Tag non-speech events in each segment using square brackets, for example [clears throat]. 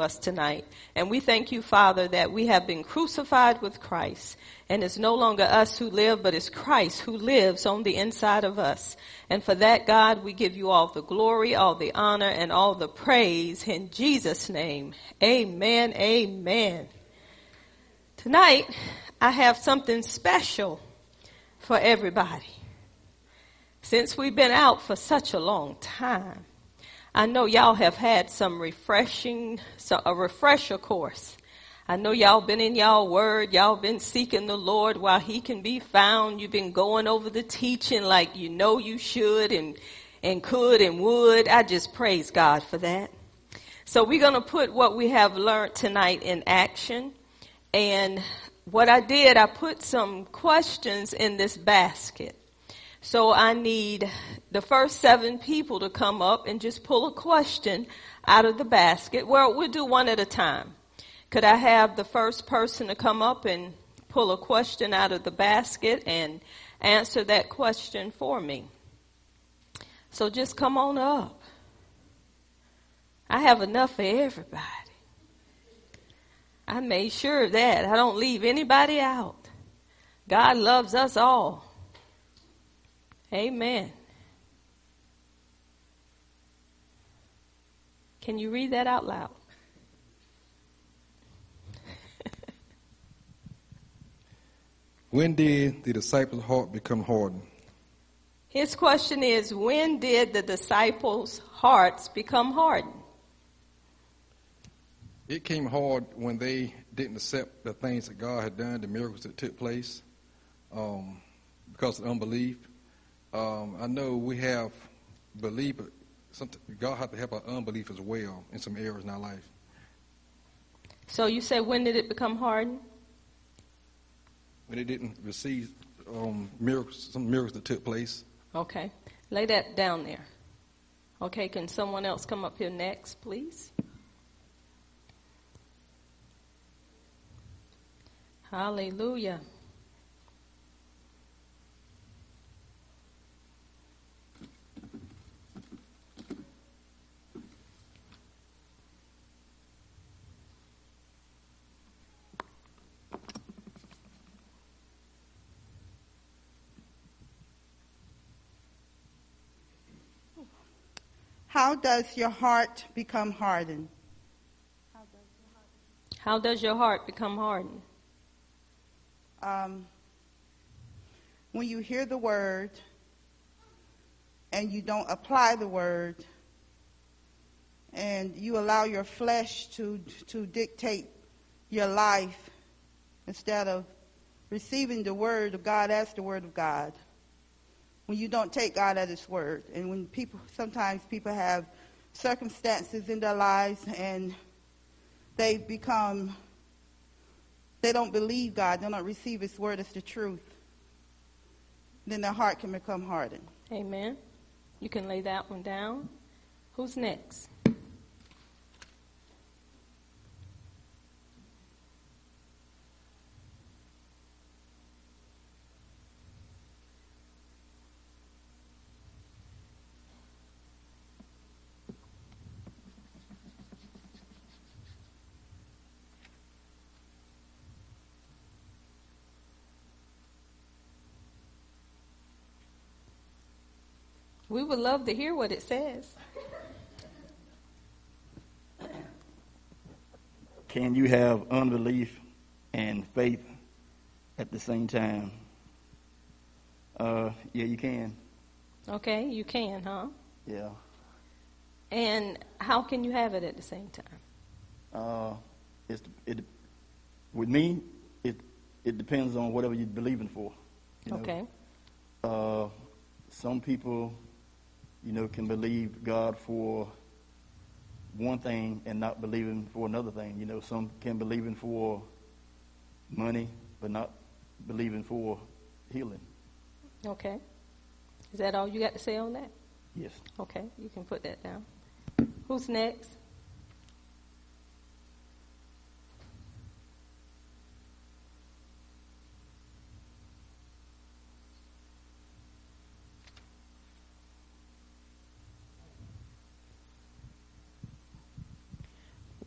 us tonight. And we thank you, Father, that we have been crucified with Christ. And it's no longer us who live, but it's Christ who lives on the inside of us. And for that, God, we give you all the glory, all the honor, and all the praise in Jesus' name. Amen. Amen. Tonight, I have something special for everybody. Since we've been out for such a long time, I know y'all have had some refreshing, a refresher course. I know y'all been in y'all word. Y'all been seeking the Lord while he can be found. You've been going over the teaching like you know you should and, and could and would. I just praise God for that. So we're going to put what we have learned tonight in action. And what I did, I put some questions in this basket. So I need the first seven people to come up and just pull a question out of the basket. Well, we'll do one at a time. Could I have the first person to come up and pull a question out of the basket and answer that question for me? So just come on up. I have enough for everybody. I made sure of that. I don't leave anybody out. God loves us all. Amen. Can you read that out loud? [laughs] when did the disciples' heart become hardened? His question is when did the disciples' hearts become hardened? It came hard when they didn't accept the things that God had done, the miracles that took place, um, because of unbelief. Um, I know we have belief, but God has to help our unbelief as well in some areas in our life. So you say, when did it become hardened? When it didn't receive um, miracles, some miracles that took place. Okay, lay that down there. Okay, can someone else come up here next, please? Hallelujah. How does your heart become hardened? How does your heart become hardened? Um, when you hear the word and you don't apply the word and you allow your flesh to, to dictate your life instead of receiving the word of God as the word of God when you don't take God at His word. And when people, sometimes people have circumstances in their lives and they become, they don't believe God, they don't receive His word as the truth, then their heart can become hardened. Amen. You can lay that one down. Who's next? We would love to hear what it says. Can you have unbelief and faith at the same time? Uh, yeah, you can. Okay, you can, huh? Yeah. And how can you have it at the same time? Uh, it's it with me. It it depends on whatever you're believing for. You know? Okay. Uh, some people you know, can believe God for one thing and not believing for another thing. You know, some can believe for money but not believing for healing. Okay. Is that all you got to say on that? Yes. Okay, you can put that down. Who's next?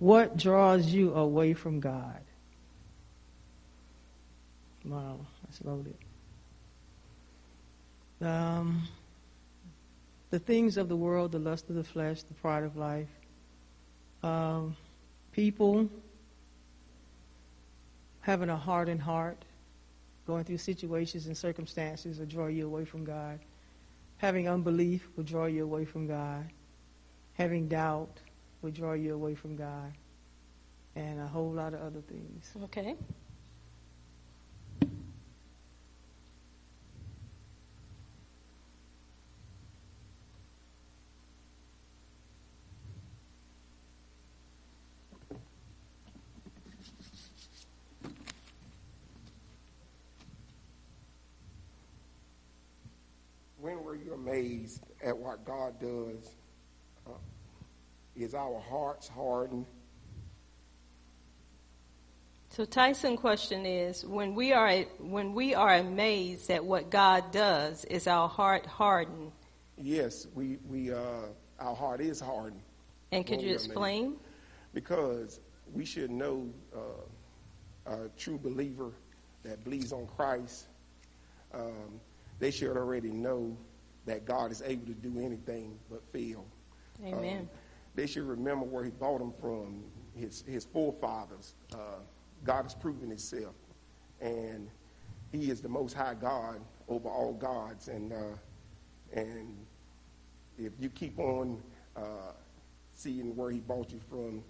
What draws you away from God? Wow, that's loaded. Um, the things of the world, the lust of the flesh, the pride of life, um, people having a hardened heart, going through situations and circumstances will draw you away from God. Having unbelief will draw you away from God. Having doubt will draw you away from God. And a whole lot of other things. Okay. when were you amazed at what God does? Uh, is our hearts hardened? So Tyson question is when we are when we are amazed at what God does, is our heart hardened? Yes, we we uh, our heart is hardened. And could you explain? Because we should know uh, a true believer that believes on Christ. Um, they should already know that God is able to do anything but fail. Amen. Um, they should remember where He bought them from, His His forefathers. Uh, God has proven Himself, and He is the Most High God over all gods. And uh, and if you keep on uh, seeing where He bought you from,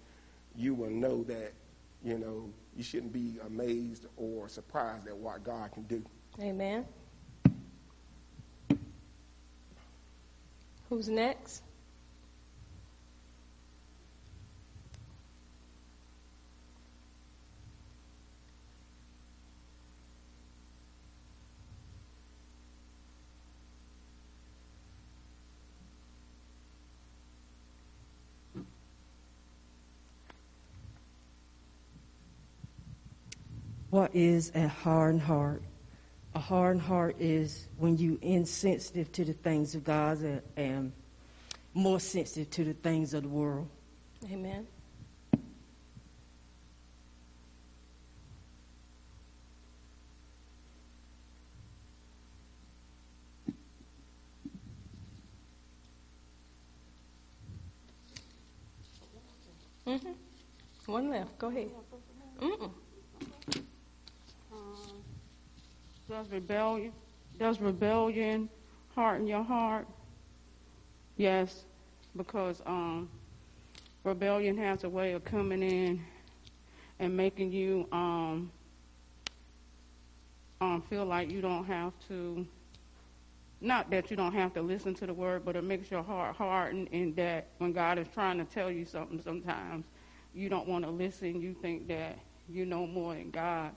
you will know that you know you shouldn't be amazed or surprised at what God can do. Amen. Who's next? What is a hard heart? a hard heart is when you insensitive to the things of God and more sensitive to the things of the world. Amen. Mm-hmm. One left. Go ahead. Mm-mm. Does rebellion, does rebellion harden your heart? Yes, because um, rebellion has a way of coming in and making you um, um, feel like you don't have to. Not that you don't have to listen to the word, but it makes your heart harden in that when God is trying to tell you something, sometimes you don't want to listen. You think that you know more than God.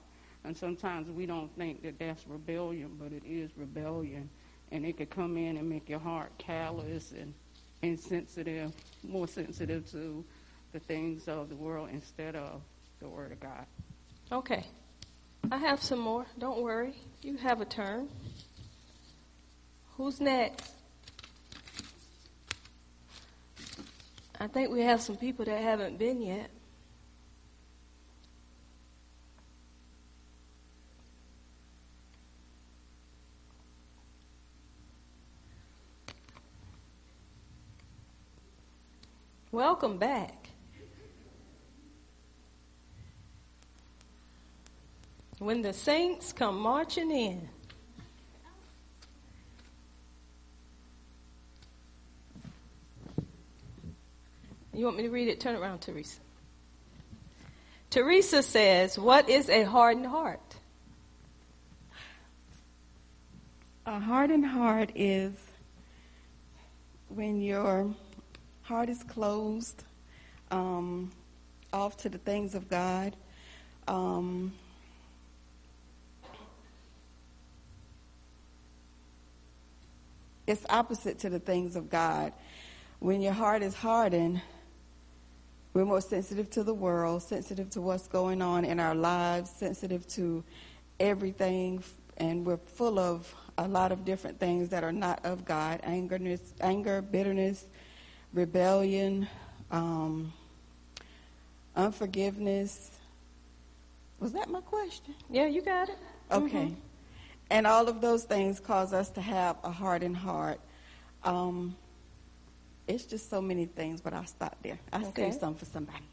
And sometimes we don't think that that's rebellion, but it is rebellion. And it could come in and make your heart callous and insensitive, more sensitive to the things of the world instead of the Word of God. Okay. I have some more. Don't worry. You have a turn. Who's next? I think we have some people that haven't been yet. Welcome back. When the saints come marching in, you want me to read it? Turn around, Teresa. Teresa says, What is a hardened heart? A hardened heart is when you're heart is closed um, off to the things of God. Um, it's opposite to the things of God. When your heart is hardened, we're more sensitive to the world, sensitive to what's going on in our lives, sensitive to everything, and we're full of a lot of different things that are not of God angerness, anger, bitterness, rebellion, um, unforgiveness. Was that my question? Yeah, you got it. Okay. And all of those things cause us to have a hardened heart. Um, it's just so many things, but I'll stop there. I'll Okay. save some for somebody.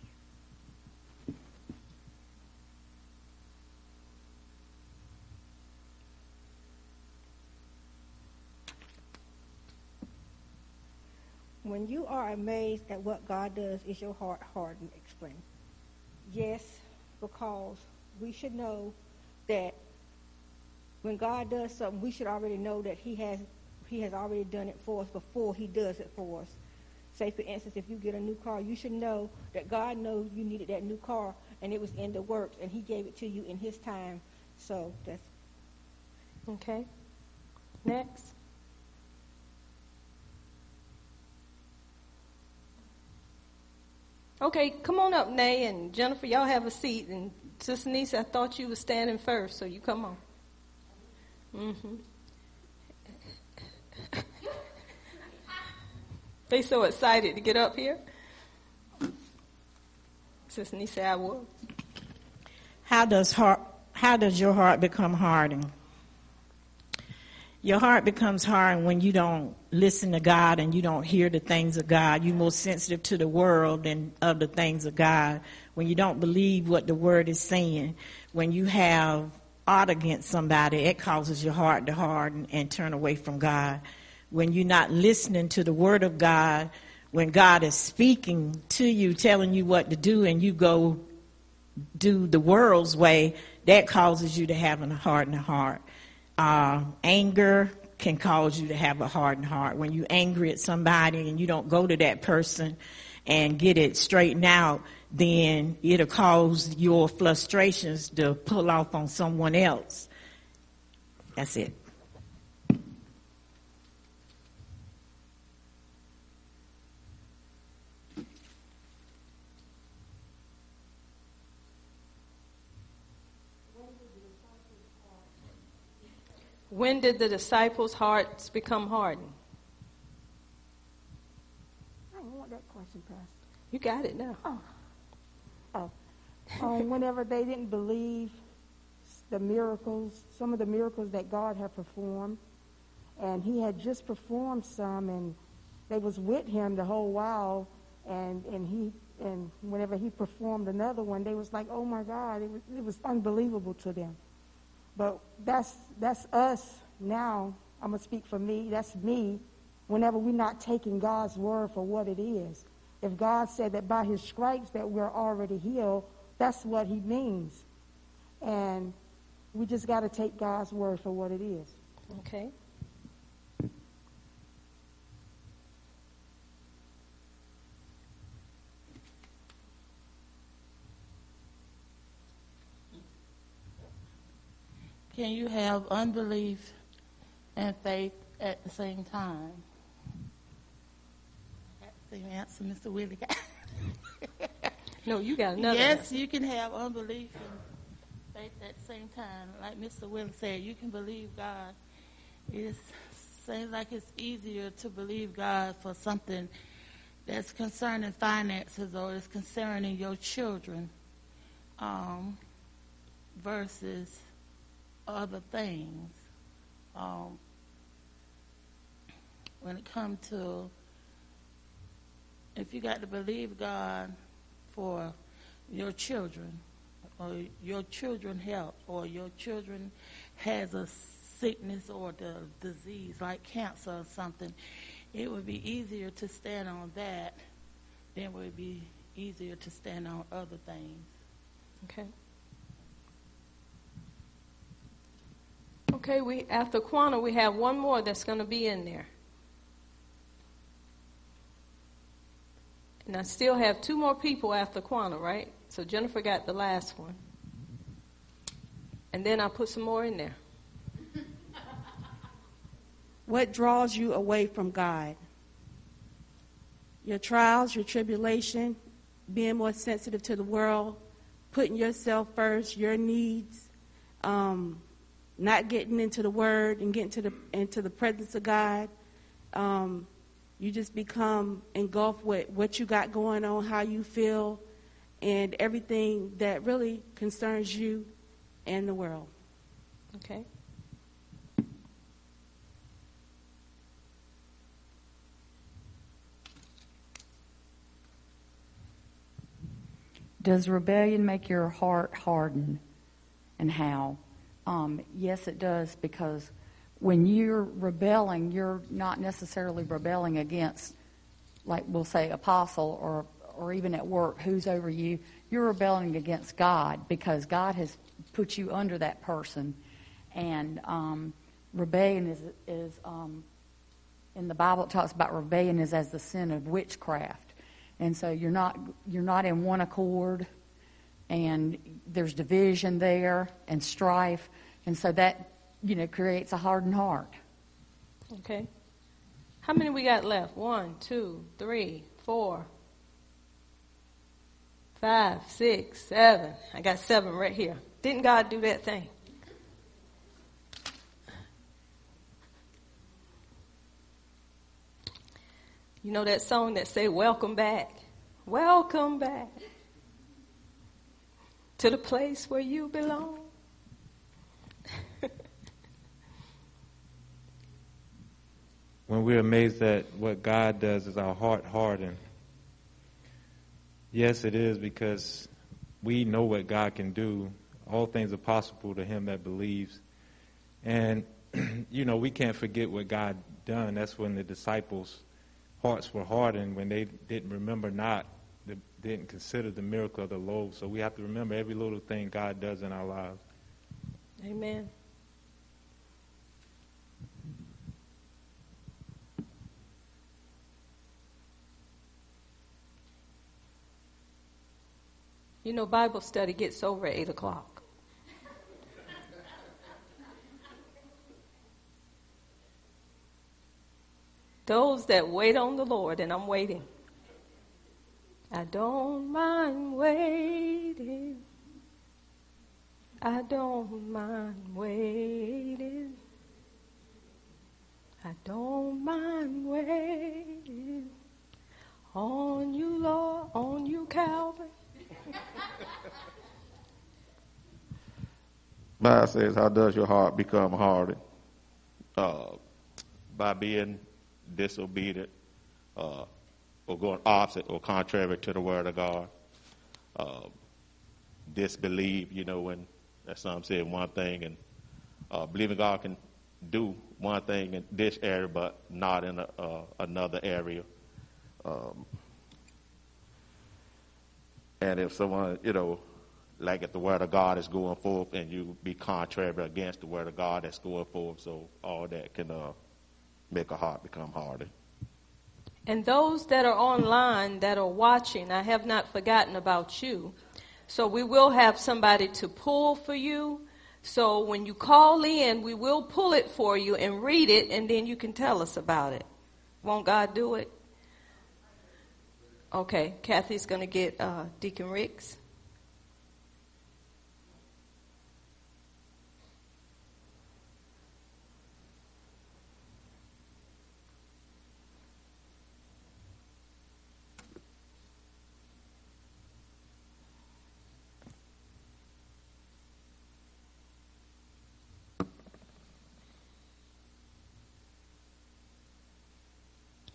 When you are amazed at what God does, is your heart hardened? Explain. Yes, because we should know that when God does something, we should already know that He has He has already done it for us before He does it for us. Say, for instance, if you get a new car, you should know that God knows you needed that new car, and it was in the works, and He gave it to you in His time. So that's Okay. Next. Okay, come on up, Nay and Jennifer. Y'all have a seat. And Sister Nisa, I thought you were standing first, so you come on. hmm [laughs] they so excited to get up here. Sister Nisa, I will. How does heart, how does your heart become hardened? Your heart becomes hard when you don't listen to God and you don't hear the things of God. You're more sensitive to the world than of the things of God. When you don't believe what the word is saying, when you have ought against somebody, it causes your heart to harden and turn away from God. When you're not listening to the word of God, when God is speaking to you, telling you what to do, and you go do the world's way, that causes you to have a hardened heart. Uh, anger can cause you to have a hardened heart. When you're angry at somebody and you don't go to that person and get it straightened out, then it'll cause your frustrations to pull off on someone else. That's it. When did the disciples' hearts become hardened? I don't want that question, Pastor. You got it now. Oh, um, whenever they didn't believe the miracles, some of the miracles that God had performed, and He had just performed some, and they was with Him the whole while, and and He and whenever He performed another one, they was like, "Oh my God!" It was it was unbelievable to them. But that's that's us now. I'm gonna speak for me. That's me. Whenever we're not taking God's word for what it is, if God said that by His stripes that we're already healed, that's what He means, and we just got to take God's word for what it is. Okay. Can you have unbelief and faith at the same time? That's the answer, Mr. Willie. [laughs] No, you got another. yes, answer. you can have unbelief and faith at the same time. Like Mr. Willie said, you can believe God. It seems like it's easier to believe God for something that's concerning finances or is concerning your children um, versus other things. Um, when it comes to if you got to believe God for your children or your children health or your children has a sickness or the disease like cancer or something, it would be easier to stand on that than would be easier to stand on other things. Okay. Okay, we after Quana we have one more that's going to be in there. And I still have two more people after Quana, right? So Jennifer got the last one. And then I put some more in there. [laughs] What draws you away from God? Your trials, your tribulation, being more sensitive to the world, putting yourself first, your needs, um, not getting into the Word and getting to the into the presence of God. Um, you just become engulfed with what you got going on, how you feel, and everything that really concerns you and the world. Okay. Does rebellion make your heart harden? And how? Um, yes, it does, because when you're rebelling, you're not necessarily rebelling against, like we'll say, apostle or or even at work, who's over you. You're rebelling against God because God has put you under that person, and um, rebellion is is um, in the Bible. It talks about rebellion is as the sin of witchcraft, and so you're not you're not in one accord, and there's division there and strife, and so that you know creates a hardened heart. Okay. How many we got left? One, two, three, four, five, six, seven. I got seven right here. Didn't God do that thing? You know that song that say welcome back? Welcome back to the place where you belong. [laughs] when we're amazed at what God does, is our heart hardened. Yes, it is because we know what God can do. All things are possible to him that believes. And, [clears throat] you know, we can't forget what God done. That's when the disciples' hearts were hardened, when they didn't remember not, didn't consider the miracle of the loaf. So we have to remember every little thing God does in our lives. Amen. You know, Bible study gets over at 8 o'clock. Those that wait on the Lord, and I'm waiting. I don't mind waiting. I don't mind waiting. I don't mind waiting on you, Lord, on you, Calvin. Bible says, How does your heart become hardened? Uh, by being disobedient uh, or going opposite or contrary to the word of God. Uh, disbelieve, you know, when as some say one thing and uh, believing God can do one thing in this area but not in a, uh, another area. Um, and if someone, you know, like if the word of God is going forth and you be contrary against the word of God that's going forth, so all that can uh, make a heart become harder. And those that are online that are watching, I have not forgotten about you. So we will have somebody to pull for you. So when you call in, we will pull it for you and read it, and then you can tell us about it. Won't God do it? Okay, Kathy's going to get uh, Deacon Ricks.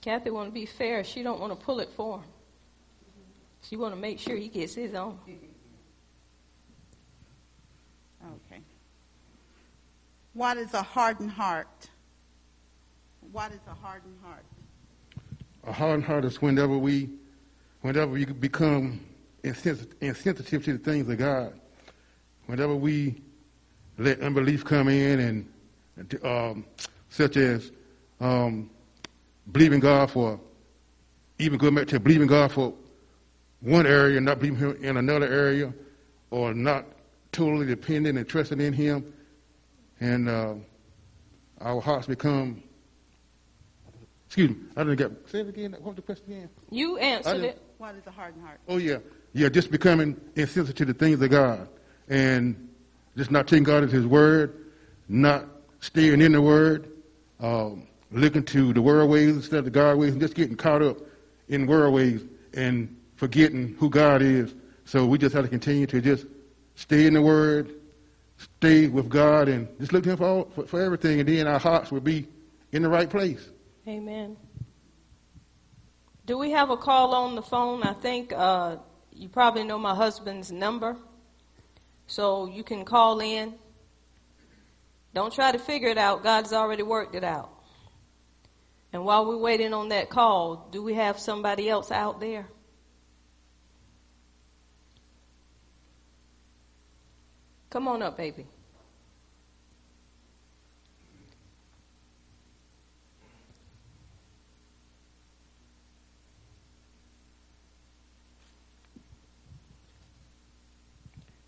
Kathy want to be fair. She don't want to pull it for him. She want to make sure he gets his own. Okay. What is a hardened heart? What is a hardened heart? A hardened heart is whenever we, whenever we become insensitive to the things of God. Whenever we let unbelief come in and, um, such as um, believing God for, even going back to believing God for one area, and not believing Him in another area, or not totally dependent and trusting in Him, and uh, our hearts become. Excuse me, I didn't get. Say it again. What was the question again? You answered it. What is a hardened heart? Oh yeah, yeah. Just becoming insensitive to the things of God, and just not taking God as His word, not staying in the Word, um, looking to the world ways instead of the God ways, and just getting caught up in world ways and forgetting who God is. So we just have to continue to just stay in the Word, stay with God, and just look to Him for, all, for, for everything, and then our hearts will be in the right place. Amen. Do we have a call on the phone? I think uh, you probably know my husband's number. So you can call in. Don't try to figure it out. God's already worked it out. And while we're waiting on that call, do we have somebody else out there? Come on up, baby.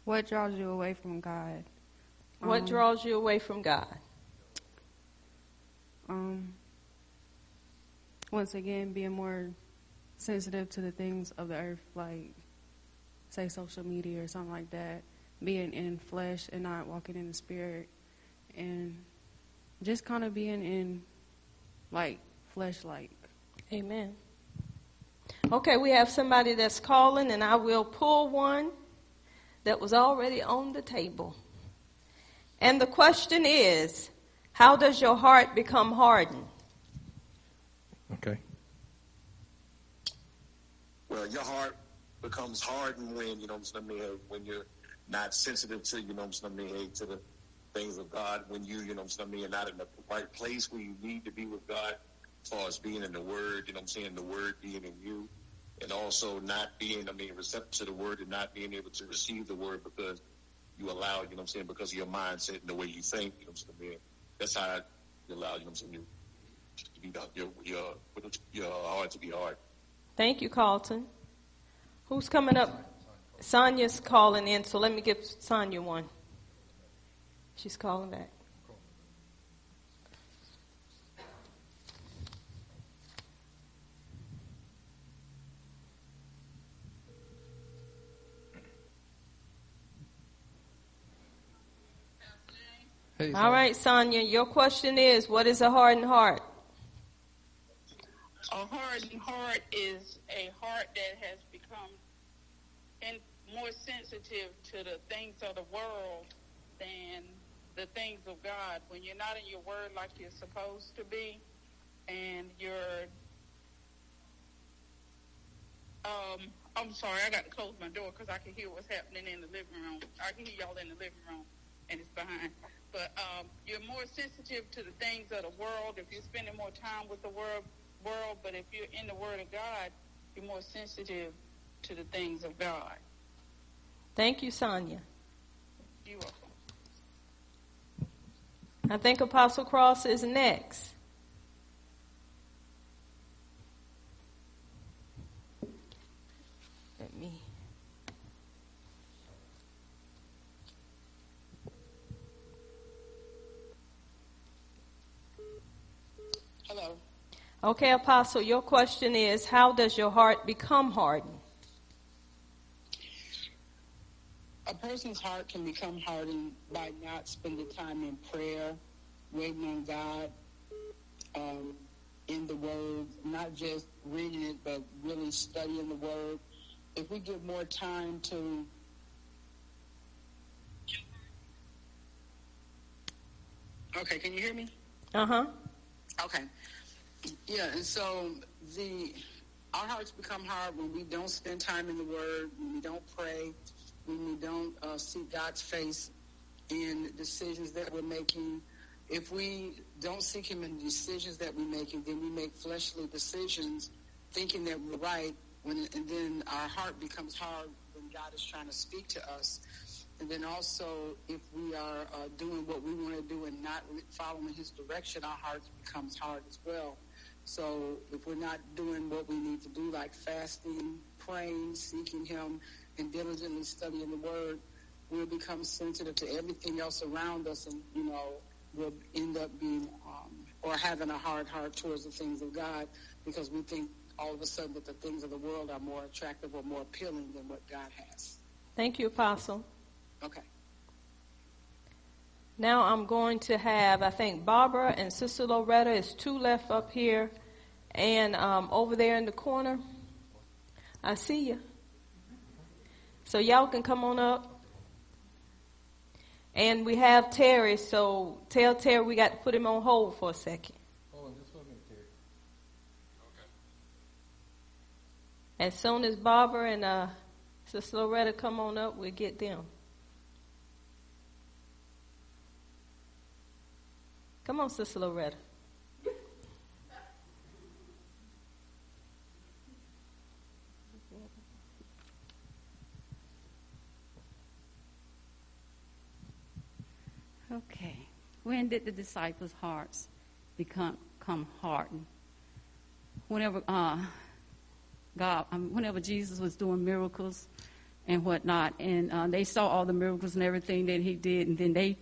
What draws you away from God? What Um, draws you away from God? Um, once again, being more sensitive to the things of the earth, like say social media or something like that. Being in flesh and not walking in the spirit, and just kind of being in like flesh like. Amen. Okay, we have somebody that's calling, and I will pull one that was already on the table. And the question is how does your heart become hardened? Okay. Well, your heart becomes hardened when, you know what I'm saying, when you're not sensitive to, you know what I'm saying, to the things of God, when you, you know what I'm saying, you're not in the right place where you need to be with God, as far as being in the Word, you know what I'm saying, the Word being in you, and also not being, I mean, receptive to the Word and not being able to receive the Word because you allow, you know what I'm saying, because of your mindset and the way you think, you know what I'm saying, that's how you allow, you know what I'm saying, to be, your, your, your heart to be hard. Thank you, Carlton. Who's coming up? Sonia's calling in, so let me give Sonia one. She's calling back. Hey, All right, Sonia, your question is what is a hardened heart? A hardened heart is a heart that has become in, more sensitive to the things of the world than the things of God. When you're not in your word like you're supposed to be, and you're, um, I'm sorry, I got to close my door because I can hear what's happening in the living room. I can hear y'all in the living room, and it's behind. But um, you're more sensitive to the things of the world if you're spending more time with the world. World, but if you're in the Word of God, you're more sensitive to the things of God. Thank you, Sonia. You're welcome. I think Apostle Cross is next. Let me. Hello. Okay, Apostle, your question is how does your heart become hardened? A person's heart can become hardened by not spending time in prayer, waiting on God, um, in the Word, not just reading it, but really studying the Word. If we give more time to Okay, can you hear me? Uh huh. Okay. Yeah, and so the our hearts become hard when we don't spend time in the Word, when we don't pray, when we don't uh, see God's face in decisions that we're making. If we don't seek Him in the decisions that we're making, then we make fleshly decisions, thinking that we're right, when and then our heart becomes hard when God is trying to speak to us. And then also, if we are uh, doing what we want to do and not following His direction, our hearts becomes hard as well. So if we're not doing what we need to do, like fasting, praying, seeking Him, and diligently studying the Word, we'll become sensitive to everything else around us, and you know, we'll end up being um, or having a hard heart towards the things of God because we think all of a sudden that the things of the world are more attractive or more appealing than what God has. Thank you, Apostle. Okay. Now I'm going to have, I think, Barbara and Sister Loretta is two left up here. And um, over there in the corner, I see you. So y'all can come on up. And we have Terry, so tell Terry we got to put him on hold for a second. As soon as Barbara and uh, Sister Loretta come on up, we'll get them. Come on, Sister Loretta. Okay. When did the disciples' hearts become, become hardened? Whenever uh, God, um, whenever Jesus was doing miracles and whatnot, and uh, they saw all the miracles and everything that He did, and then they,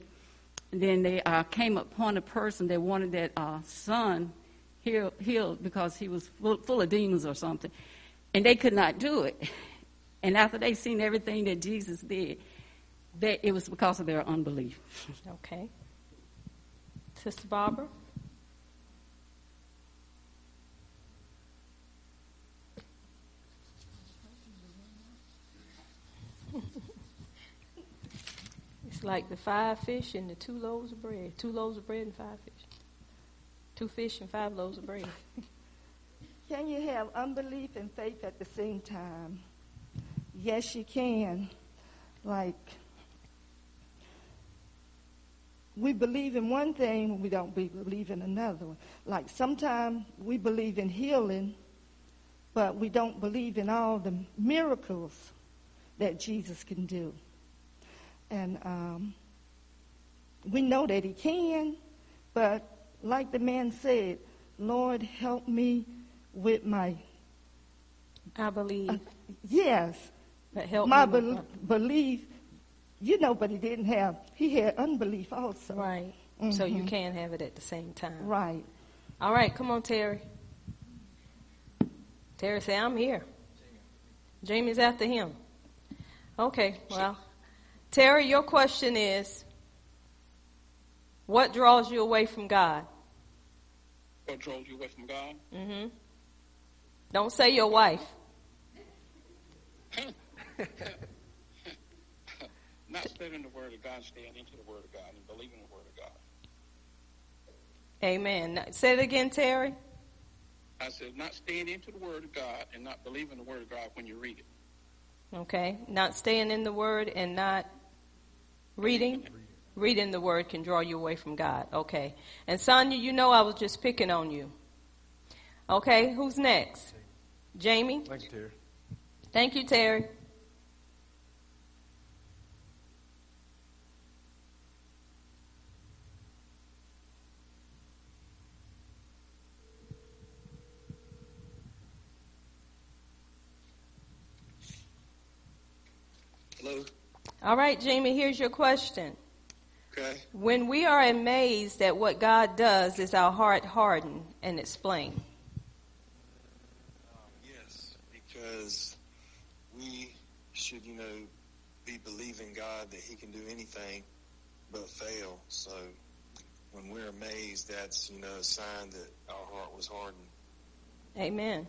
then they uh, came upon a person that wanted that uh, son healed, healed because he was full, full of demons or something, and they could not do it. And after they seen everything that Jesus did, they, it was because of their unbelief. Okay. Sister Barbara? [laughs] it's like the five fish and the two loaves of bread. Two loaves of bread and five fish. Two fish and five loaves of bread. [laughs] Can you have unbelief and faith at the same time? Yes, you can. Like, we believe in one thing, we don't believe in another one. Like, sometimes we believe in healing, but we don't believe in all the miracles that Jesus can do. And um, we know that he can, but like the man said, Lord, help me with my. I believe. Uh, yes. But help my me be- belief. You know, but he didn't have. He had unbelief also. Right. Mm-hmm. So you can have it at the same time. Right. All right. Come on, Terry. Terry say, "I'm here." Jamie's after him. Okay. Well, Terry, your question is, what draws you away from God? What draws you away from God? Mm-hmm. Don't say your wife. [laughs] Not studying the Word of God, staying into the Word of God, and believing the Word of God. Amen. Say it again, Terry. I said, not staying into the Word of God and not believing the Word of God when you read it. Okay. Not staying in the Word and not reading. Reading the Word can draw you away from God. Okay. And Sonia, you know I was just picking on you. Okay. Who's next? Jamie? Thank you, Terry. Thank you, Terry. Hello? All right, Jamie, here's your question. Okay. When we are amazed at what God does, is our heart hardened? And explain. Um, yes, because we should, you know, be believing God that He can do anything but fail. So when we're amazed, that's, you know, a sign that our heart was hardened. Amen.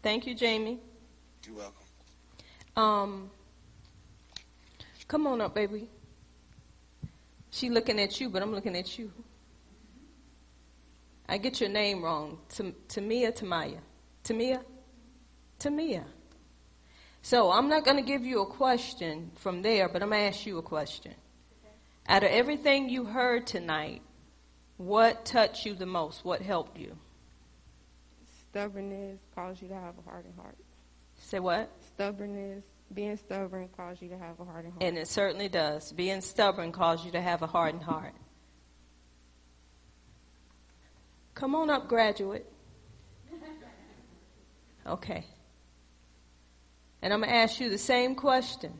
Thank you, Jamie. You're welcome. Um, come on up, baby. She looking at you, but I'm looking at you. I get your name wrong. Tamia, Tamaya. Tamia? Tamia. So I'm not going to give you a question from there, but I'm going to ask you a question. Out of everything you heard tonight, what touched you the most? What helped you? Stubbornness caused you to have a hardened heart. Say what? Stubbornness, being stubborn causes you to have a hardened heart. And it certainly does. Being stubborn causes you to have a hardened heart. Come on up, graduate. Okay. And I'm going to ask you the same question.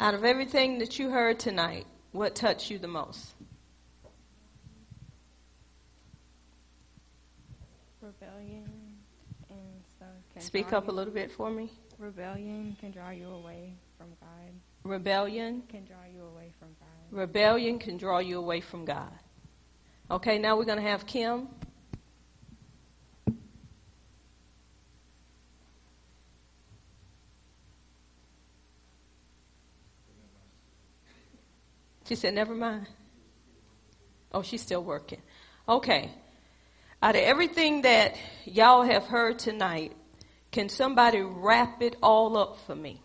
Out of everything that you heard tonight, what touched you the most? Rebellion and stuff. Can Speak up a little bit for me. Rebellion can draw you away from God. Rebellion can draw you away from God. Rebellion can draw you away from God. Okay, now we're going to have Kim. She said, never mind. Oh, she's still working. Okay. Out of everything that y'all have heard tonight, can somebody wrap it all up for me?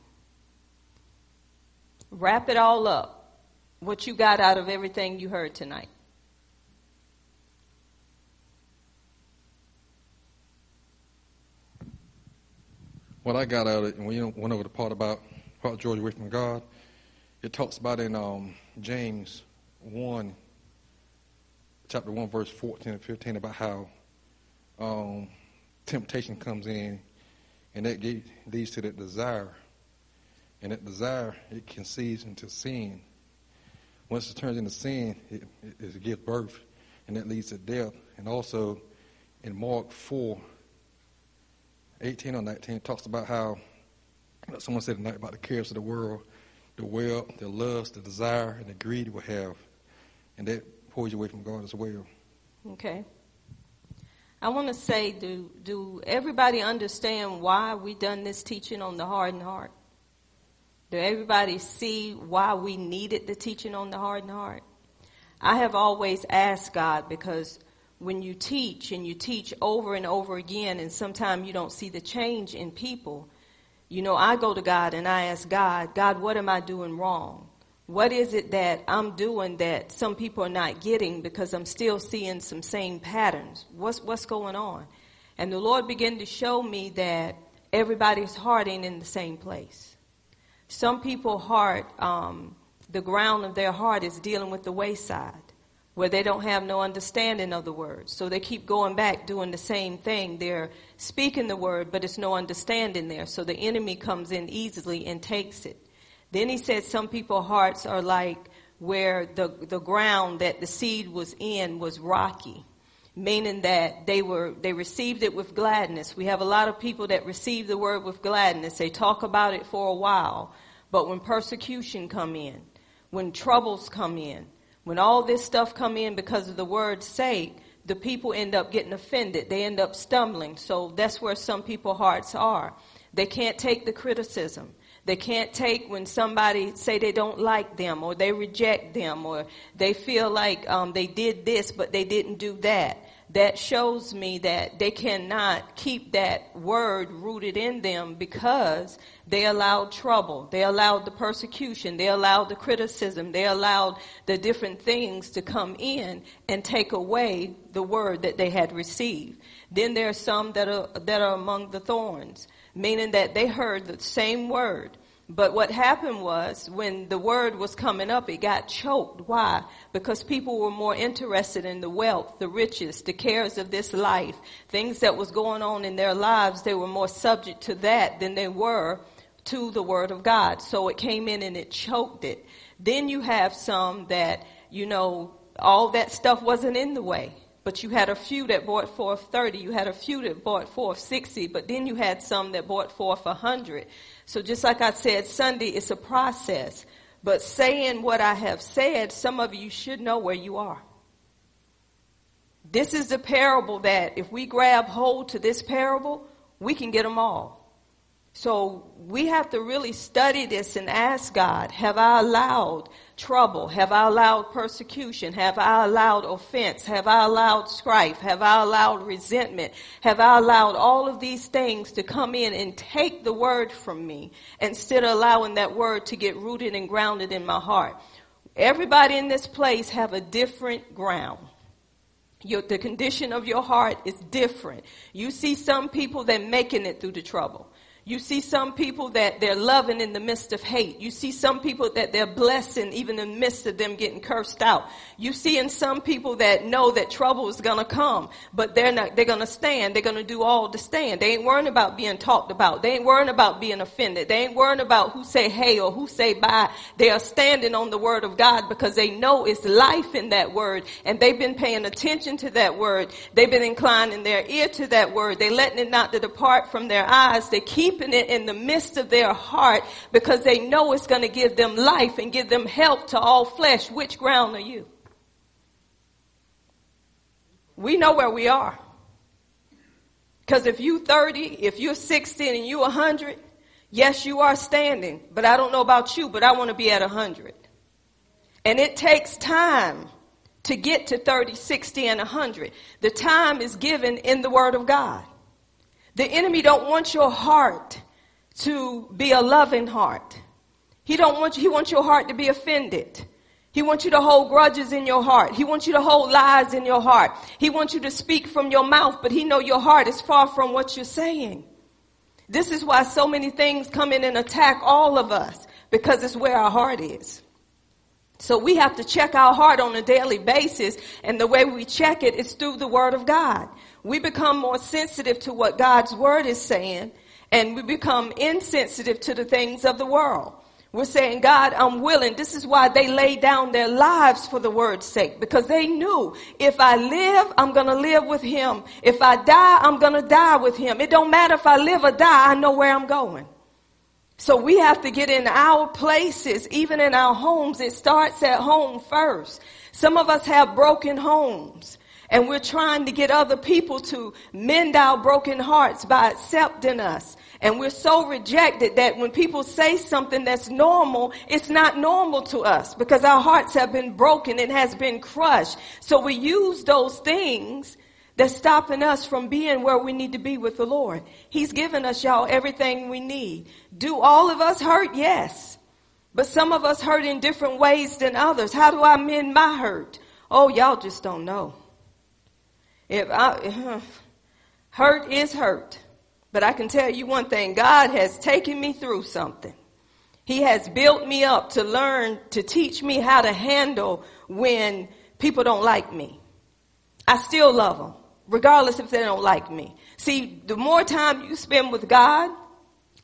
Wrap it all up. What you got out of everything you heard tonight. What I got out of it, and we went over the part about part George away from God, it talks about in um, James 1, chapter 1, verse 14 and 15, about how um, temptation comes in and that leads to that desire. And that desire, it conceives into sin. Once it turns into sin, it, it, it gives birth, and that leads to death. And also in Mark 4, 18 or 19, it talks about how someone said tonight about the cares of the world, the wealth, the lust, the desire, and the greed we have. And that pulls you away from God as well. Okay. I want to say, do, do everybody understand why we done this teaching on the hardened heart? Do everybody see why we needed the teaching on the hardened heart? I have always asked God because when you teach and you teach over and over again and sometimes you don't see the change in people, you know, I go to God and I ask God, God, what am I doing wrong? What is it that I'm doing that some people are not getting because I'm still seeing some same patterns? What's, what's going on? And the Lord began to show me that everybody's heart ain't in the same place. Some people's heart, um, the ground of their heart is dealing with the wayside where they don't have no understanding of the word. So they keep going back doing the same thing. They're speaking the word, but it's no understanding there. So the enemy comes in easily and takes it. Then he said some people's hearts are like where the, the ground that the seed was in was rocky, meaning that they were, they received it with gladness. We have a lot of people that receive the word with gladness. They talk about it for a while, but when persecution come in, when troubles come in, when all this stuff come in because of the word's sake, the people end up getting offended. They end up stumbling. So that's where some people's hearts are. They can't take the criticism. They can't take when somebody say they don't like them or they reject them or they feel like um, they did this but they didn't do that. That shows me that they cannot keep that word rooted in them because they allowed trouble. They allowed the persecution. They allowed the criticism. They allowed the different things to come in and take away the word that they had received. Then there are some that are, that are among the thorns meaning that they heard the same word. But what happened was when the word was coming up, it got choked. Why? Because people were more interested in the wealth, the riches, the cares of this life, things that was going on in their lives. They were more subject to that than they were to the word of God. So it came in and it choked it. Then you have some that, you know, all that stuff wasn't in the way. But you had a few that bought forth 30. You had a few that bought forth 60. But then you had some that bought forth 100. So just like I said Sunday, it's a process. But saying what I have said, some of you should know where you are. This is the parable that if we grab hold to this parable, we can get them all. So we have to really study this and ask God, have I allowed trouble? Have I allowed persecution? Have I allowed offense? Have I allowed strife? Have I allowed resentment? Have I allowed all of these things to come in and take the word from me instead of allowing that word to get rooted and grounded in my heart? Everybody in this place have a different ground. Your, the condition of your heart is different. You see some people that making it through the trouble. You see some people that they're loving in the midst of hate. You see some people that they're blessing even in the midst of them getting cursed out. You see in some people that know that trouble is gonna come, but they're not, they're gonna stand. They're gonna do all to stand. They ain't worrying about being talked about. They ain't worrying about being offended. They ain't worrying about who say hey or who say bye. They are standing on the word of God because they know it's life in that word and they've been paying attention to that word. They've been inclining their ear to that word. They're letting it not to depart from their eyes. They keep keeping it in the midst of their heart because they know it's going to give them life and give them help to all flesh. Which ground are you? We know where we are. Because if you 30, if you're 60 and you 100, yes, you are standing. But I don't know about you, but I want to be at 100. And it takes time to get to 30, 60, and 100. The time is given in the Word of God. The enemy don't want your heart to be a loving heart. He don't want you, he wants your heart to be offended. He wants you to hold grudges in your heart. He wants you to hold lies in your heart. He wants you to speak from your mouth, but he know your heart is far from what you're saying. This is why so many things come in and attack all of us because it's where our heart is. So we have to check our heart on a daily basis and the way we check it is through the word of God. We become more sensitive to what God's word is saying and we become insensitive to the things of the world. We're saying, God, I'm willing. This is why they laid down their lives for the word's sake, because they knew if I live, I'm going to live with him. If I die, I'm going to die with him. It don't matter if I live or die, I know where I'm going. So we have to get in our places, even in our homes. It starts at home first. Some of us have broken homes. And we're trying to get other people to mend our broken hearts by accepting us and we're so rejected that when people say something that's normal, it's not normal to us because our hearts have been broken and has been crushed. So we use those things that's stopping us from being where we need to be with the Lord. He's given us y'all everything we need. Do all of us hurt? Yes. But some of us hurt in different ways than others. How do I mend my hurt? Oh, y'all just don't know. If I, [sighs] hurt is hurt. But I can tell you one thing God has taken me through something. He has built me up to learn, to teach me how to handle when people don't like me. I still love them, regardless if they don't like me. See, the more time you spend with God,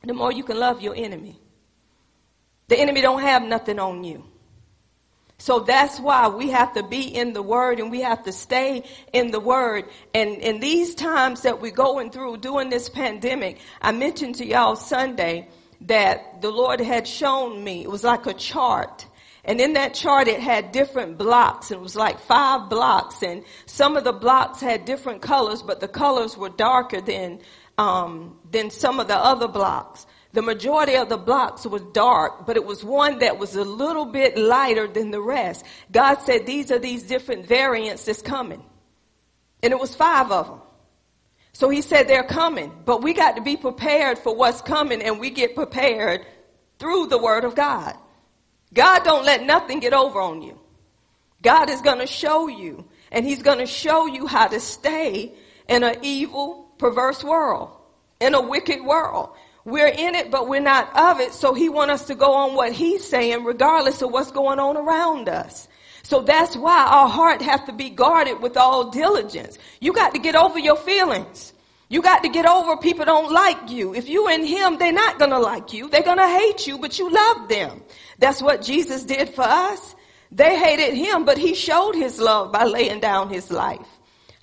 the more you can love your enemy. The enemy don't have nothing on you. So that's why we have to be in the word and we have to stay in the word. And in these times that we're going through during this pandemic, I mentioned to y'all Sunday that the Lord had shown me, it was like a chart. And in that chart, it had different blocks. It was like five blocks, and some of the blocks had different colors, but the colors were darker than um, than some of the other blocks. The majority of the blocks was dark, but it was one that was a little bit lighter than the rest. God said, these are these different variants that's coming. And it was five of them. So he said they're coming, but we got to be prepared for what's coming and we get prepared through the word of God. God don't let nothing get over on you. God is going to show you and he's going to show you how to stay in an evil, perverse world, in a wicked world. We're in it, but we're not of it. So he wants us to go on what he's saying, regardless of what's going on around us. So that's why our heart has to be guarded with all diligence. You got to get over your feelings. You got to get over people don't like you. If you in him, they're not going to like you. They're going to hate you, but you love them. That's what Jesus did for us. They hated him, but he showed his love by laying down his life.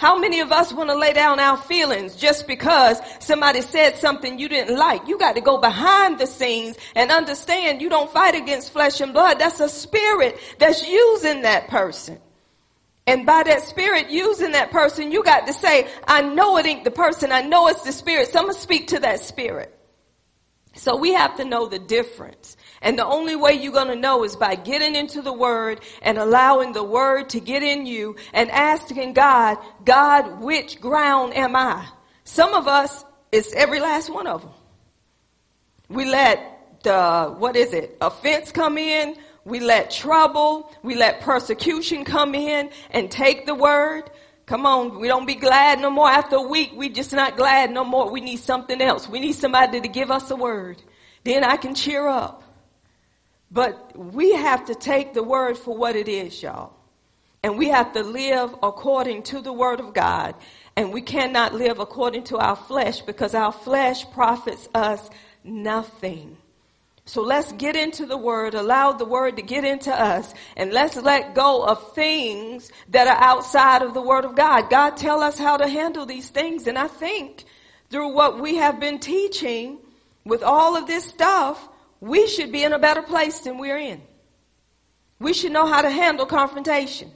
How many of us want to lay down our feelings just because somebody said something you didn't like? You got to go behind the scenes and understand you don't fight against flesh and blood. That's a spirit that's using that person. And by that spirit using that person, you got to say, I know it ain't the person. I know it's the spirit. So I'm going to speak to that spirit. So we have to know the difference. And the only way you're going to know is by getting into the word and allowing the word to get in you and asking God, God, which ground am I? Some of us, it's every last one of them. We let the, what is it, offense come in. We let trouble, we let persecution come in and take the word. Come on, we don't be glad no more after a week. We just not glad no more. We need something else. We need somebody to give us a word. Then I can cheer up. But we have to take the word for what it is, y'all. And we have to live according to the word of God. And we cannot live according to our flesh because our flesh profits us nothing. So let's get into the word, allow the word to get into us, and let's let go of things that are outside of the word of God. God tell us how to handle these things. And I think through what we have been teaching with all of this stuff, we should be in a better place than we're in. We should know how to handle confrontation.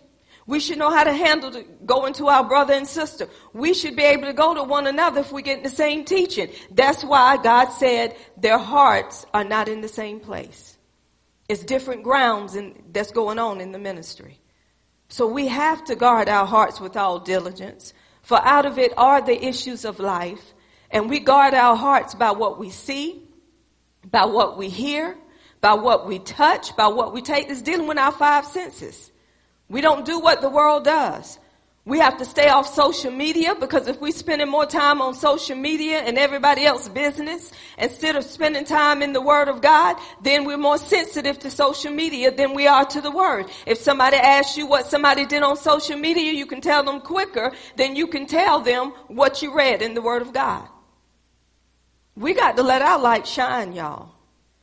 We should know how to handle to going to our brother and sister. We should be able to go to one another if we get the same teaching. That's why God said their hearts are not in the same place. It's different grounds in, that's going on in the ministry. So we have to guard our hearts with all diligence, for out of it are the issues of life. And we guard our hearts by what we see, by what we hear, by what we touch, by what we take. It's dealing with our five senses. We don't do what the world does. We have to stay off social media because if we're spending more time on social media and everybody else's business instead of spending time in the Word of God, then we're more sensitive to social media than we are to the Word. If somebody asks you what somebody did on social media, you can tell them quicker than you can tell them what you read in the Word of God. We got to let our light shine, y'all.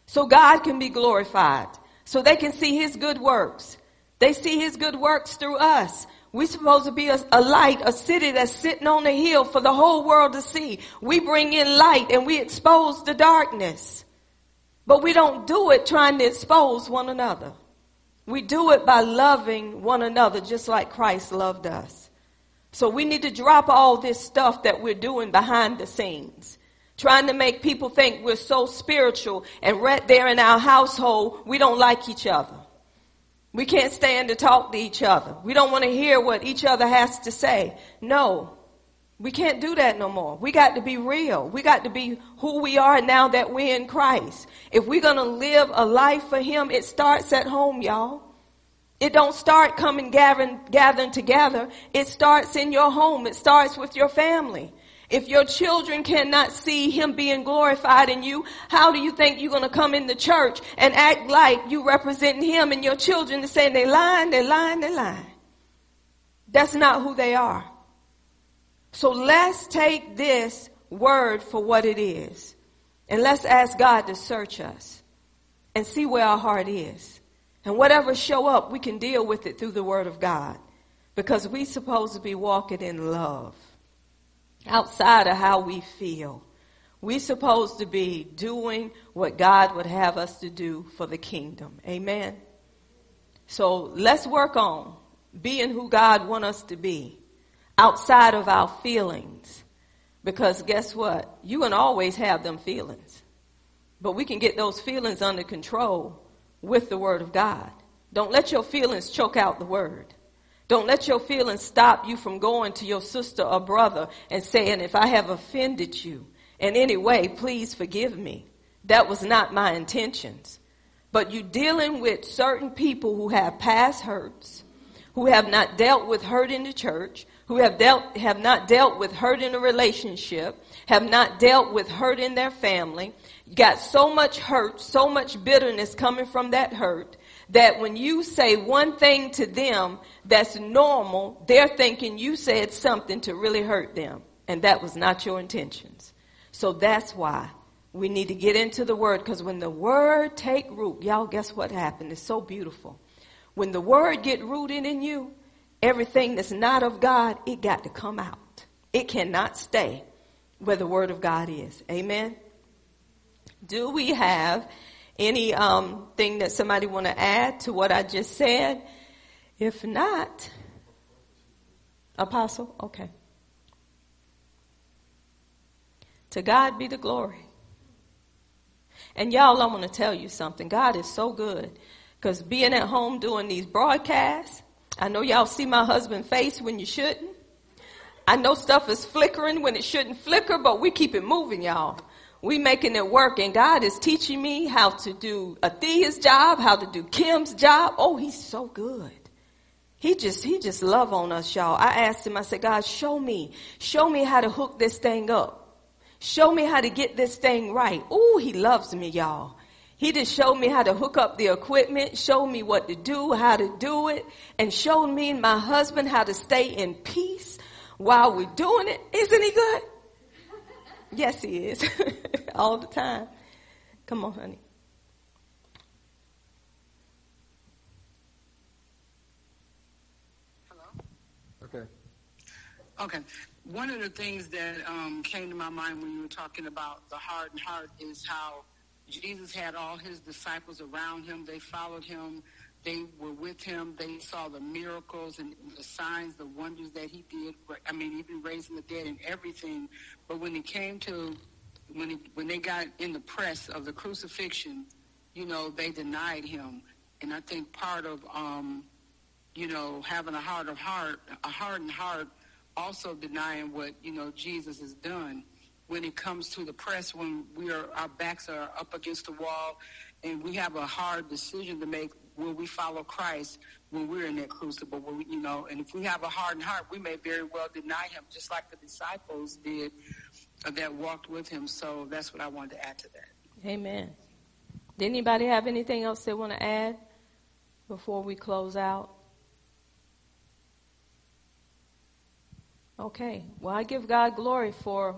So God can be glorified. So they can see His good works. They see His good works through us. We're supposed to be a, a, light, a city that's sitting on a hill for the whole world to see. We bring in light and we expose the darkness. But we don't do it trying to expose one another. We do it by loving one another just like Christ loved us. So we need to drop all this stuff that we're doing behind the scenes. Trying to make people think we're so spiritual and right there in our household, we don't like each other. We can't stand to talk to each other. We don't want to hear what each other has to say. No, we can't do that no more. We got to be real. We got to be who we are now that we're in Christ. If we're going to live a life for Him, it starts at home, y'all. It don't start coming gathering, gathering together. It starts in your home. It starts with your family. If your children cannot see him being glorified in you, how do you think you're going to come in the church and act like you representing him and your children to saying they lying, they lying, they lying? That's not who they are. So let's take this word for what it is. And let's ask God to search us and see where our heart is. And whatever show up, we can deal with it through the word of God. Because we're supposed to be walking in love outside of how we feel. We're supposed to be doing what God would have us to do for the kingdom. Amen. So let's work on being who God wants us to be outside of our feelings. Because guess what? Going to always have them feelings. But we can get those feelings under control with the Word of God. Don't let your feelings choke out the Word. Don't let your feelings stop you from going to your sister or brother and saying, if I have offended you in any way, please forgive me. That was not my intentions. But you're dealing with certain people who have past hurts, who have not dealt with hurt in the church, who have dealt, have not dealt with hurt in a relationship, have not dealt with hurt in their family, got so much hurt, so much bitterness coming from that hurt, that when you say one thing to them that's normal, they're thinking you said something to really hurt them. And that was not your intentions. So that's why we need to get into the word because when the word take root, y'all guess what happened? It's so beautiful. When the word get rooted in you, everything that's not of God, it got to come out. It cannot stay where the word of God is. Amen. Do we have any um, thing that somebody want to add to what I just said? If not, Apostle, okay. To God be the glory. And y'all, I want to tell you something. God is so good. Because being at home doing these broadcasts, I know y'all see my husband's face when you shouldn't. I know stuff is flickering when it shouldn't flicker, but we keep it moving, y'all we making it work and God is teaching me how to do Athea's job, how to do Kim's job. Oh, he's so good. He just, he just love on us, y'all. I asked him, I said, God, show me, show me how to hook this thing up. Show me how to get this thing right. Oh, he loves me, y'all. He just showed me how to hook up the equipment, showed me what to do, how to do it, and showed me and my husband how to stay in peace while we're doing it. Isn't he good? Yes, he is. [laughs] All the time. Come on, honey. Hello? Okay. Okay. One of the things that um, came to my mind when you were talking about the hardened heart is how Jesus had all his disciples around him. They followed him. They were with him. They saw the miracles and the signs, the wonders that he did. I mean, even raising the dead and everything. But when it came to when it, when they got in the press of the crucifixion, you know, they denied him. And I think part of, um, you know, having a heart of heart, a hardened heart, also denying what, you know, Jesus has done. When it comes to the press, when we are, our backs are up against the wall and we have a hard decision to make, will we follow Christ when we're in that crucible? Will we, you know, and if we have a hardened heart, we may very well deny him, just like the disciples did that walked with him. So that's what I wanted to add to that. Amen. Did anybody have anything else they want to add before we close out? Okay. Well, I give God glory for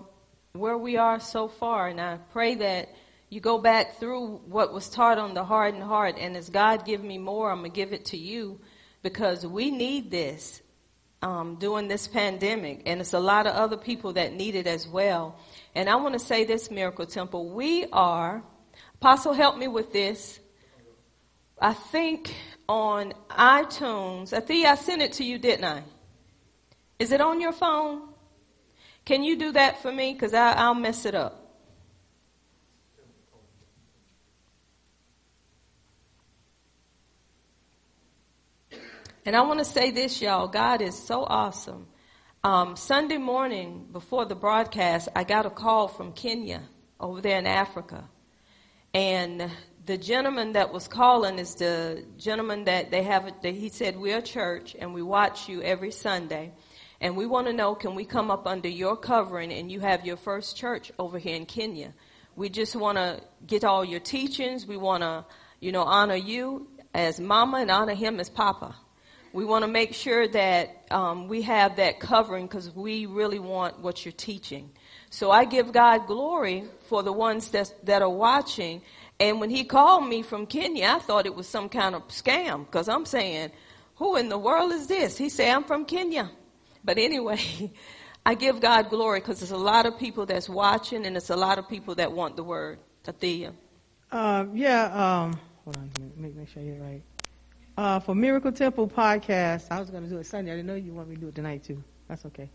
where we are so far, and I pray that you go back through what was taught on the hardened heart, and as God give me more, I'm gonna give it to you because we need this um, during this pandemic, and it's a lot of other people that need it as well. And I want to say this, Miracle Temple, we are. Apostle, help me with this. I think on iTunes, think I sent it to you, didn't I? Is it on your phone? Can you do that for me? Because I'll mess it up. And I want to say this, y'all. God is so awesome. Um, Sunday morning before the broadcast, I got a call from Kenya over there in Africa. And the gentleman that was calling is the gentleman that they have, that he said, we're a church and we watch you every Sunday. And we want to know, can we come up under your covering and you have your first church over here in Kenya? We just want to get all your teachings. We want to, you know, honor you as mama and honor him as papa. We want to make sure that um, we have that covering because we really want what you're teaching. So I give God glory for the ones that, that are watching. And when he called me from Kenya, I thought it was some kind of scam because I'm saying, who in the world is this? He said, I'm from Kenya. But anyway, [laughs] I give God glory because there's a lot of people that's watching and it's a lot of people that want the word. Tathia. Uh, yeah, um, hold on, make, make sure you're right. Uh, for Miracle Temple podcast, I was going to do it Sunday. I didn't know you want me to do it tonight too. That's okay.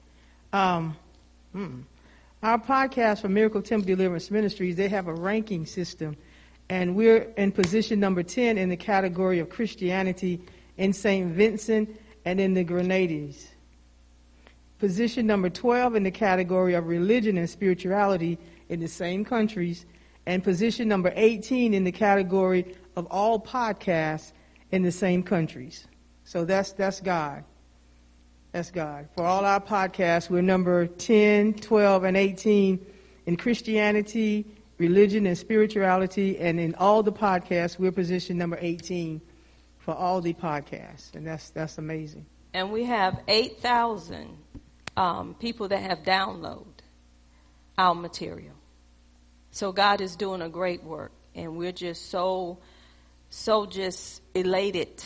Um, hmm. Our podcast for Miracle Temple Deliverance Ministries, they have a ranking system, and we're in position number 10 in the category of Christianity in St. Vincent and in the Grenadines. Position number 12 in the category of religion and spirituality in the same countries, and position number 18 in the category of all podcasts in the same countries. So that's, that's God. That's God. For all our podcasts, we're number 10, 12, and 18 in Christianity, religion, and spirituality. And in all the podcasts, we're position number 18 for all the podcasts. And that's, that's amazing. And we have 8,000 um, people that have downloaded our material. So God is doing a great work. And we're just so so just elated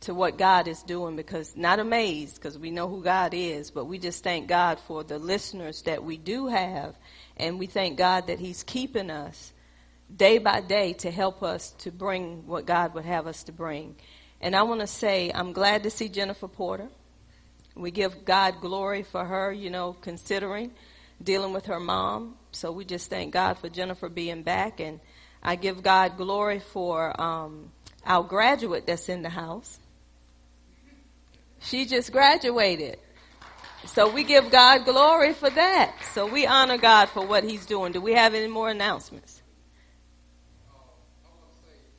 to what God is doing because not amazed because we know who God is, but we just thank God for the listeners that we do have and we thank God that he's keeping us day by day to help us to bring what God would have us to bring. And I want to say I'm glad to see Jennifer Porter. We give God glory for her, you know, considering dealing with her mom. So we just thank God for Jennifer being back and I give God glory for um, our graduate that's in the house. She just graduated. So we give God glory for that. So we honor God for what He's doing. Do we have any more announcements?